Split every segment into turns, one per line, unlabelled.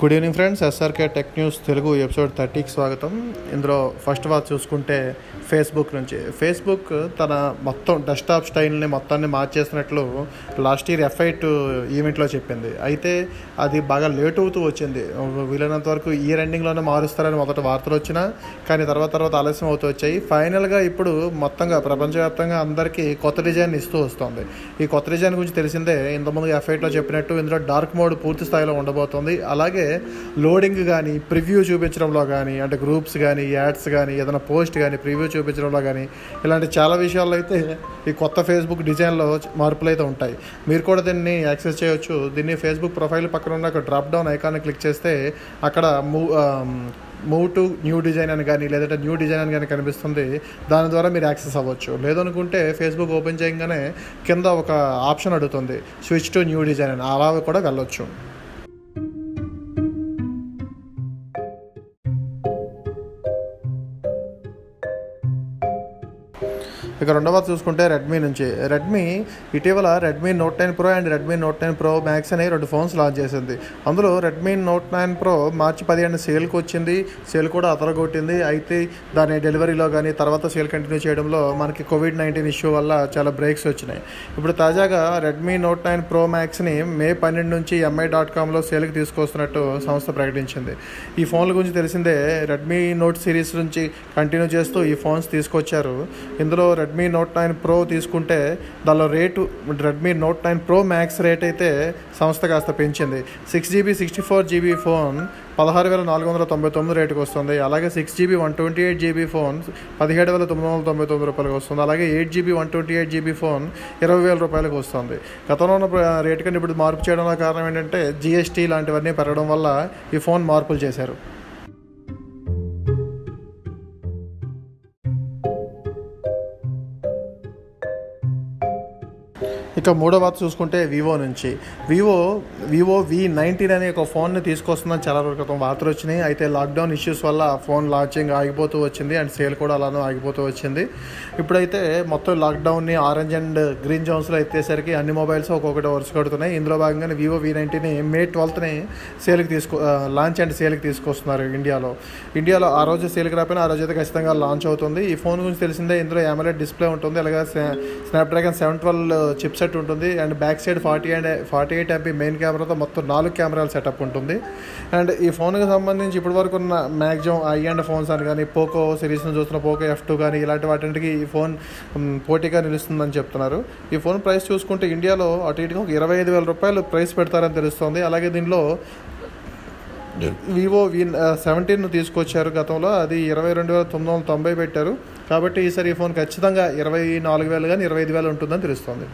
Good evening friends SRK tech news Telugu episode థర్టీకి స్వాగతం. ఇందులో ఫస్ట్ వాచ్ చూసుకుంటే ఫేస్బుక్ నుంచి. ఫేస్బుక్ తన మొత్తం డెస్క్టాప్ స్టైల్ని మొత్తాన్ని మార్చేసినట్లు లాస్ట్ ఇయర్ ఎఫ్ఐట్ ఈవెంట్లో చెప్పింది. అయితే అది బాగా లేట్ అవుతూ వచ్చింది. వీలైనంత వరకు ఇయర్ ఎండింగ్లోనే మారుస్తారని మొదట వార్తలు వచ్చినా కానీ తర్వాత తర్వాత ఆలస్యం అవుతూ వచ్చాయి. ఫైనల్గా ఇప్పుడు మొత్తంగా ప్రపంచవ్యాప్తంగా అందరికీ కొత్త డిజైన్ ఇస్తూ వస్తుంది. ఈ కొత్త డిజైన్ గురించి తెలిసిందే ఇంతకుముందు ఎఫ్ఐట్లో చెప్పినట్టు ఇందులో డార్క్ మోడ్ పూర్తి స్థాయిలో ఉండబోతోంది. అలాగే లోడింగ్ కానీ ప్రివ్యూ చూపించడంలో కానీ అంటే గ్రూప్స్ కానీ యాడ్స్ కానీ ఏదైనా పోస్ట్ కానీ ప్రివ్యూ చూపించడంలో కానీ ఇలాంటి చాలా విషయాల్లో అయితే ఈ కొత్త ఫేస్బుక్ డిజైన్లో మార్పులు అయితే ఉంటాయి. మీరు కూడా దీన్ని యాక్సెస్ చేయొచ్చు. దీన్ని ఫేస్బుక్ ప్రొఫైల్ పక్కన ఉన్న ఒక డ్రాప్ డౌన్ ఐకాన్ క్లిక్ చేస్తే అక్కడ move move to new design అని కానీ లేదంటే న్యూ డిజైన్ అని కానీ కనిపిస్తుంది. దాని ద్వారా మీరు యాక్సెస్ అవ్వచ్చు. లేదనుకుంటే ఫేస్బుక్ ఓపెన్ చేయగానే కింద ఒక ఆప్షన్ అడుగుతుంది. స్విచ్ టు న్యూ డిజైన్ అని. అలా కూడా వెళ్ళొచ్చు. ఇక రెండవ చూసుకుంటే రెడ్మీ నుంచి. రెడ్మీ ఇటీవల Redmi Note nine Pro and Redmi Note nine Pro Max అనే రెండు ఫోన్స్ లాంచ్ చేసింది. అందులో రెడ్మీ నోట్ నైన్ ప్రో మార్చి పదిహేను సేల్కి వచ్చింది. సేల్ కూడా అతరగొట్టింది అయితే దాని డెలివరీలో కానీ తర్వాత సేల్ కంటిన్యూ చేయడంలో మనకి కోవిడ్ నైన్టీన్ ఇష్యూ వల్ల చాలా బ్రేక్స్ వచ్చినాయి. ఇప్పుడు తాజాగా రెడ్మీ నోట్ నైన్ ప్రో మ్యాక్స్ని మే పన్నెండు నుంచి ఎంఐ డాట్ కామ్లో సేల్కి తీసుకొస్తున్నట్టు సంస్థ ప్రకటించింది. ఈ ఫోన్ల గురించి తెలిసిందే రెడ్మీ నోట్ సిరీస్ నుంచి కంటిన్యూ చేస్తూ ఈ ఫోన్స్ తీసుకొచ్చారు. ఇందులో రెడ్మీ నోట్ నైన్ ప్రో తీసుకుంటే దానిలో rate Redmi Note nine Pro Max rate అయితే సంస్థ కాస్త పెంచింది. Six GB sixty four GB phone పదహారు వేల నాలుగు వందల తొంభై తొమ్మిది రేటుకి వస్తుంది. అలాగే six GB one twenty eight GB phone పదిహేడు వేల తొమ్మిది వందల తొంభై తొమ్మిది రూపాయలకు వస్తుంది. అలాగే eight GB one twenty eight GB phone ఇరవై వేల రూపాయలకు వస్తుంది. గతంలో ఉన్న రేటు కన్నా ఇప్పుడు మార్పు చేయడంలో కారణం ఏంటంటే జిఎస్టీ లాంటివన్నీ పెరగడం వల్ల ఈ ఫోన్ మార్పులు చేశారు. ఇక మూడో వార్త చూసుకుంటే వివో నుంచి. వివో వివో వి నైన్టీన్ అనే ఒక ఫోన్ని తీసుకొస్తుందని చాలా రోజుల క్రితం వార్తలు వచ్చినాయి. అయితే లాక్డౌన్ ఇష్యూస్ వల్ల ఫోన్ లాంచింగ్ ఆగిపోతూ వచ్చింది అండ్ సేల్ కూడా అలానే ఆగిపోతూ వచ్చింది. ఇప్పుడైతే మొత్తం లాక్డౌన్ని ఆరెంజ్ అండ్ గ్రీన్ జోన్స్లో ఎత్తేసరికి అన్ని మొబైల్స్ ఒక్కొక్కటి వరుస కడుతున్నాయి. ఇందులో భాగంగానే వివో వి నైన్టీన్ మే ట్వెల్త్ని సేల్కి తీసుకో లాంచ్ అండ్ సేల్కి తీసుకొస్తున్నారు ఇండియాలో. ఇండియాలో ఆ రోజు సేల్కి రాకపోయినా ఆ రోజు అయితే ఖచ్చితంగా లాంచ్ అవుతుంది. ఈ ఫోన్ గురించి తెలిసిందే ఇందులో ఎమ్ఎల్ఏ డిస్ప్లే ఉంటుంది. అలాగే Snapdragon seven twelve chipset set ఉంటుంది. And back side forty and forty eight MP main కెమెరాతో మొత్తం నాలుగు కెమెరాల సెటప్ ఉంటుంది. అండ్ ఈ ఫోన్కి సంబంధించి ఇప్పటి వరకు ఉన్న మ్యాక్సిమం ఐ అండ్ ఫోన్స్ అని కానీ పోకో సిరీస్ని చూస్తున్న పోకో ఎఫ్ టూ కానీ ఇలాంటి వాటికి ఈ ఫోన్ పోటీగా నిలుస్తుందని చెప్తున్నారు. ఈ ఫోన్ ప్రైస్ చూసుకుంటే ఇండియాలో అటు ఇటుగా ఒక ఇరవై ఐదు వేల రూపాయలు ప్రైస్ పెడతారని తెలుస్తుంది. అలాగే దీనిలో వివో వి సెవెంటీన్ తీసుకొచ్చారు గతంలో. అది ఇరవై రెండు వేల తొమ్మిది వందల తొంభై పెట్టారు. కాబట్టి ఈసారి ఈ ఫోన్ ఖచ్చితంగా ఇరవై నాలుగు వేలు కానీ ఇరవై ఐదు వేలు ఉంటుందని తెలుస్తుంది.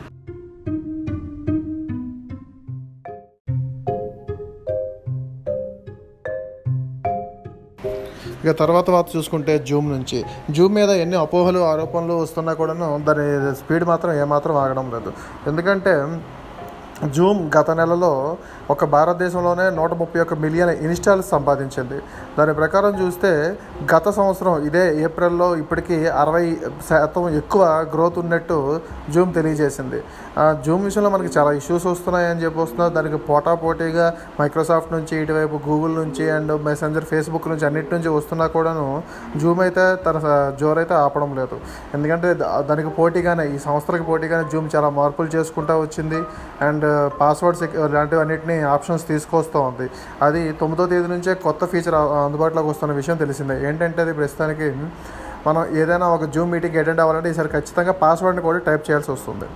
ఇక తర్వాత వార్త చూసుకుంటే జూమ్ నుంచి. జూమ్ మీద ఎన్ని అపోహలు ఆరోపణలు వస్తున్నా కూడాను దాని స్పీడ్ మాత్రం ఏమాత్రం ఆగడం లేదు. ఎందుకంటే జూమ్ గత నెలలో ఒక భారతదేశంలోనే నూట ముప్పై ఒక్క మిలియన్ ఇన్స్టాల్స్ సంపాదించింది. దాని ప్రకారం చూస్తే గత సంవత్సరం ఇదే ఏప్రిల్లో ఇప్పటికీ అరవై శాతం ఎక్కువ గ్రోత్ ఉన్నట్టు జూమ్ తెలియజేసింది. జూమ్ విషయంలో మనకి చాలా ఇష్యూస్ వస్తున్నాయని చెప్పి వస్తున్నారు. దానికి పోటా పోటీగా మైక్రోసాఫ్ట్ నుంచి ఇటువైపు గూగుల్ నుంచి అండ్ మెసెంజర్ ఫేస్బుక్ నుంచి అన్నిటి నుంచి వస్తున్నా కూడాను జూమ్ అయితే తన జోరైతే ఆపడం లేదు. ఎందుకంటే దానికి పోటీగానే ఈ సంస్థలకు పోటీగానే జూమ్ చాలా మార్పులు చేసుకుంటూ వచ్చింది. అండ్ పాస్వర్డ్ లాంటివన్నింటినీ ఆప్షన్స్ తీసుకొస్తూ ఉంది. అది తొమ్మిదో తేదీ నుంచే కొత్త ఫీచర్ అందుబాటులోకి వస్తున్న విషయం తెలిసిందే. ఏంటంటే అది ప్రస్తుతానికి మనం ఏదైనా ఒక జూమ్ మీటింగ్ అటెండ్ అవ్వాలంటే ఈసారి ఖచ్చితంగా పాస్వర్డ్ని కూడా టైప్ చేయాల్సి వస్తుంది.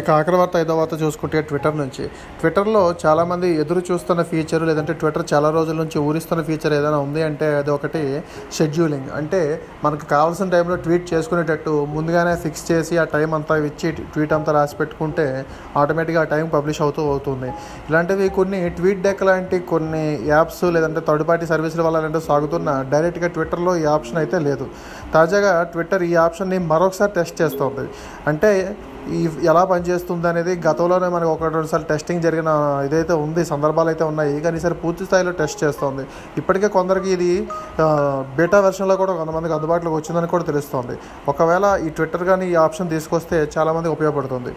ఇక ఆఖరి వార్త ఐదో వార్త చూసుకుంటే ట్విట్టర్ నుంచి. ట్విట్టర్లో చాలామంది ఎదురు చూస్తున్న ఫీచర్ లేదంటే ట్విట్టర్ చాలా రోజుల నుంచి ఊరిస్తున్న ఫీచర్ ఏదైనా ఉంది అంటే అది ఒకటి షెడ్యూలింగ్ అంటే మనకు కావాల్సిన టైంలో ట్వీట్ చేసుకునేటట్టు ముందుగానే ఫిక్స్ చేసి ఆ టైం అంతా ఇచ్చి ట్వీట్ అంతా రాసి పెట్టుకుంటే ఆటోమేటిక్గా ఆ టైం పబ్లిష్ అవుతూ అవుతుంది ఇలాంటివి కొన్ని ట్వీట్ డెక్ లాంటి కొన్ని యాప్స్ లేదంటే థర్డ్ పార్టీ సర్వీసుల వల్ల అంటే సాగుతున్న డైరెక్ట్గా ట్విట్టర్లో ఈ ఆప్షన్ అయితే లేదు. తాజాగా ట్విట్టర్ ఈ ఆప్షన్ని మరొకసారి టెస్ట్ చేస్తుంది. అంటే ఈ ఎలా పనిచేస్తుంది అనేది గతంలోనే మనకు ఒకటి రెండుసార్లు టెస్టింగ్ జరిగిన ఇదైతే ఉంది సందర్భాలు అయితే ఉన్నాయి. కానీ ఈసారి పూర్తి స్థాయిలో టెస్ట్ చేస్తుంది. ఇప్పటికే కొందరికి ఇది బీటా వెర్షన్లో కూడా కొంతమందికి అందుబాటులోకి వచ్చిందని కూడా తెలుస్తుంది. ఒకవేళ ఈ ట్విట్టర్ కానీ ఈ ఆప్షన్ తీసుకొస్తే చాలామందికి ఉపయోగపడుతుంది.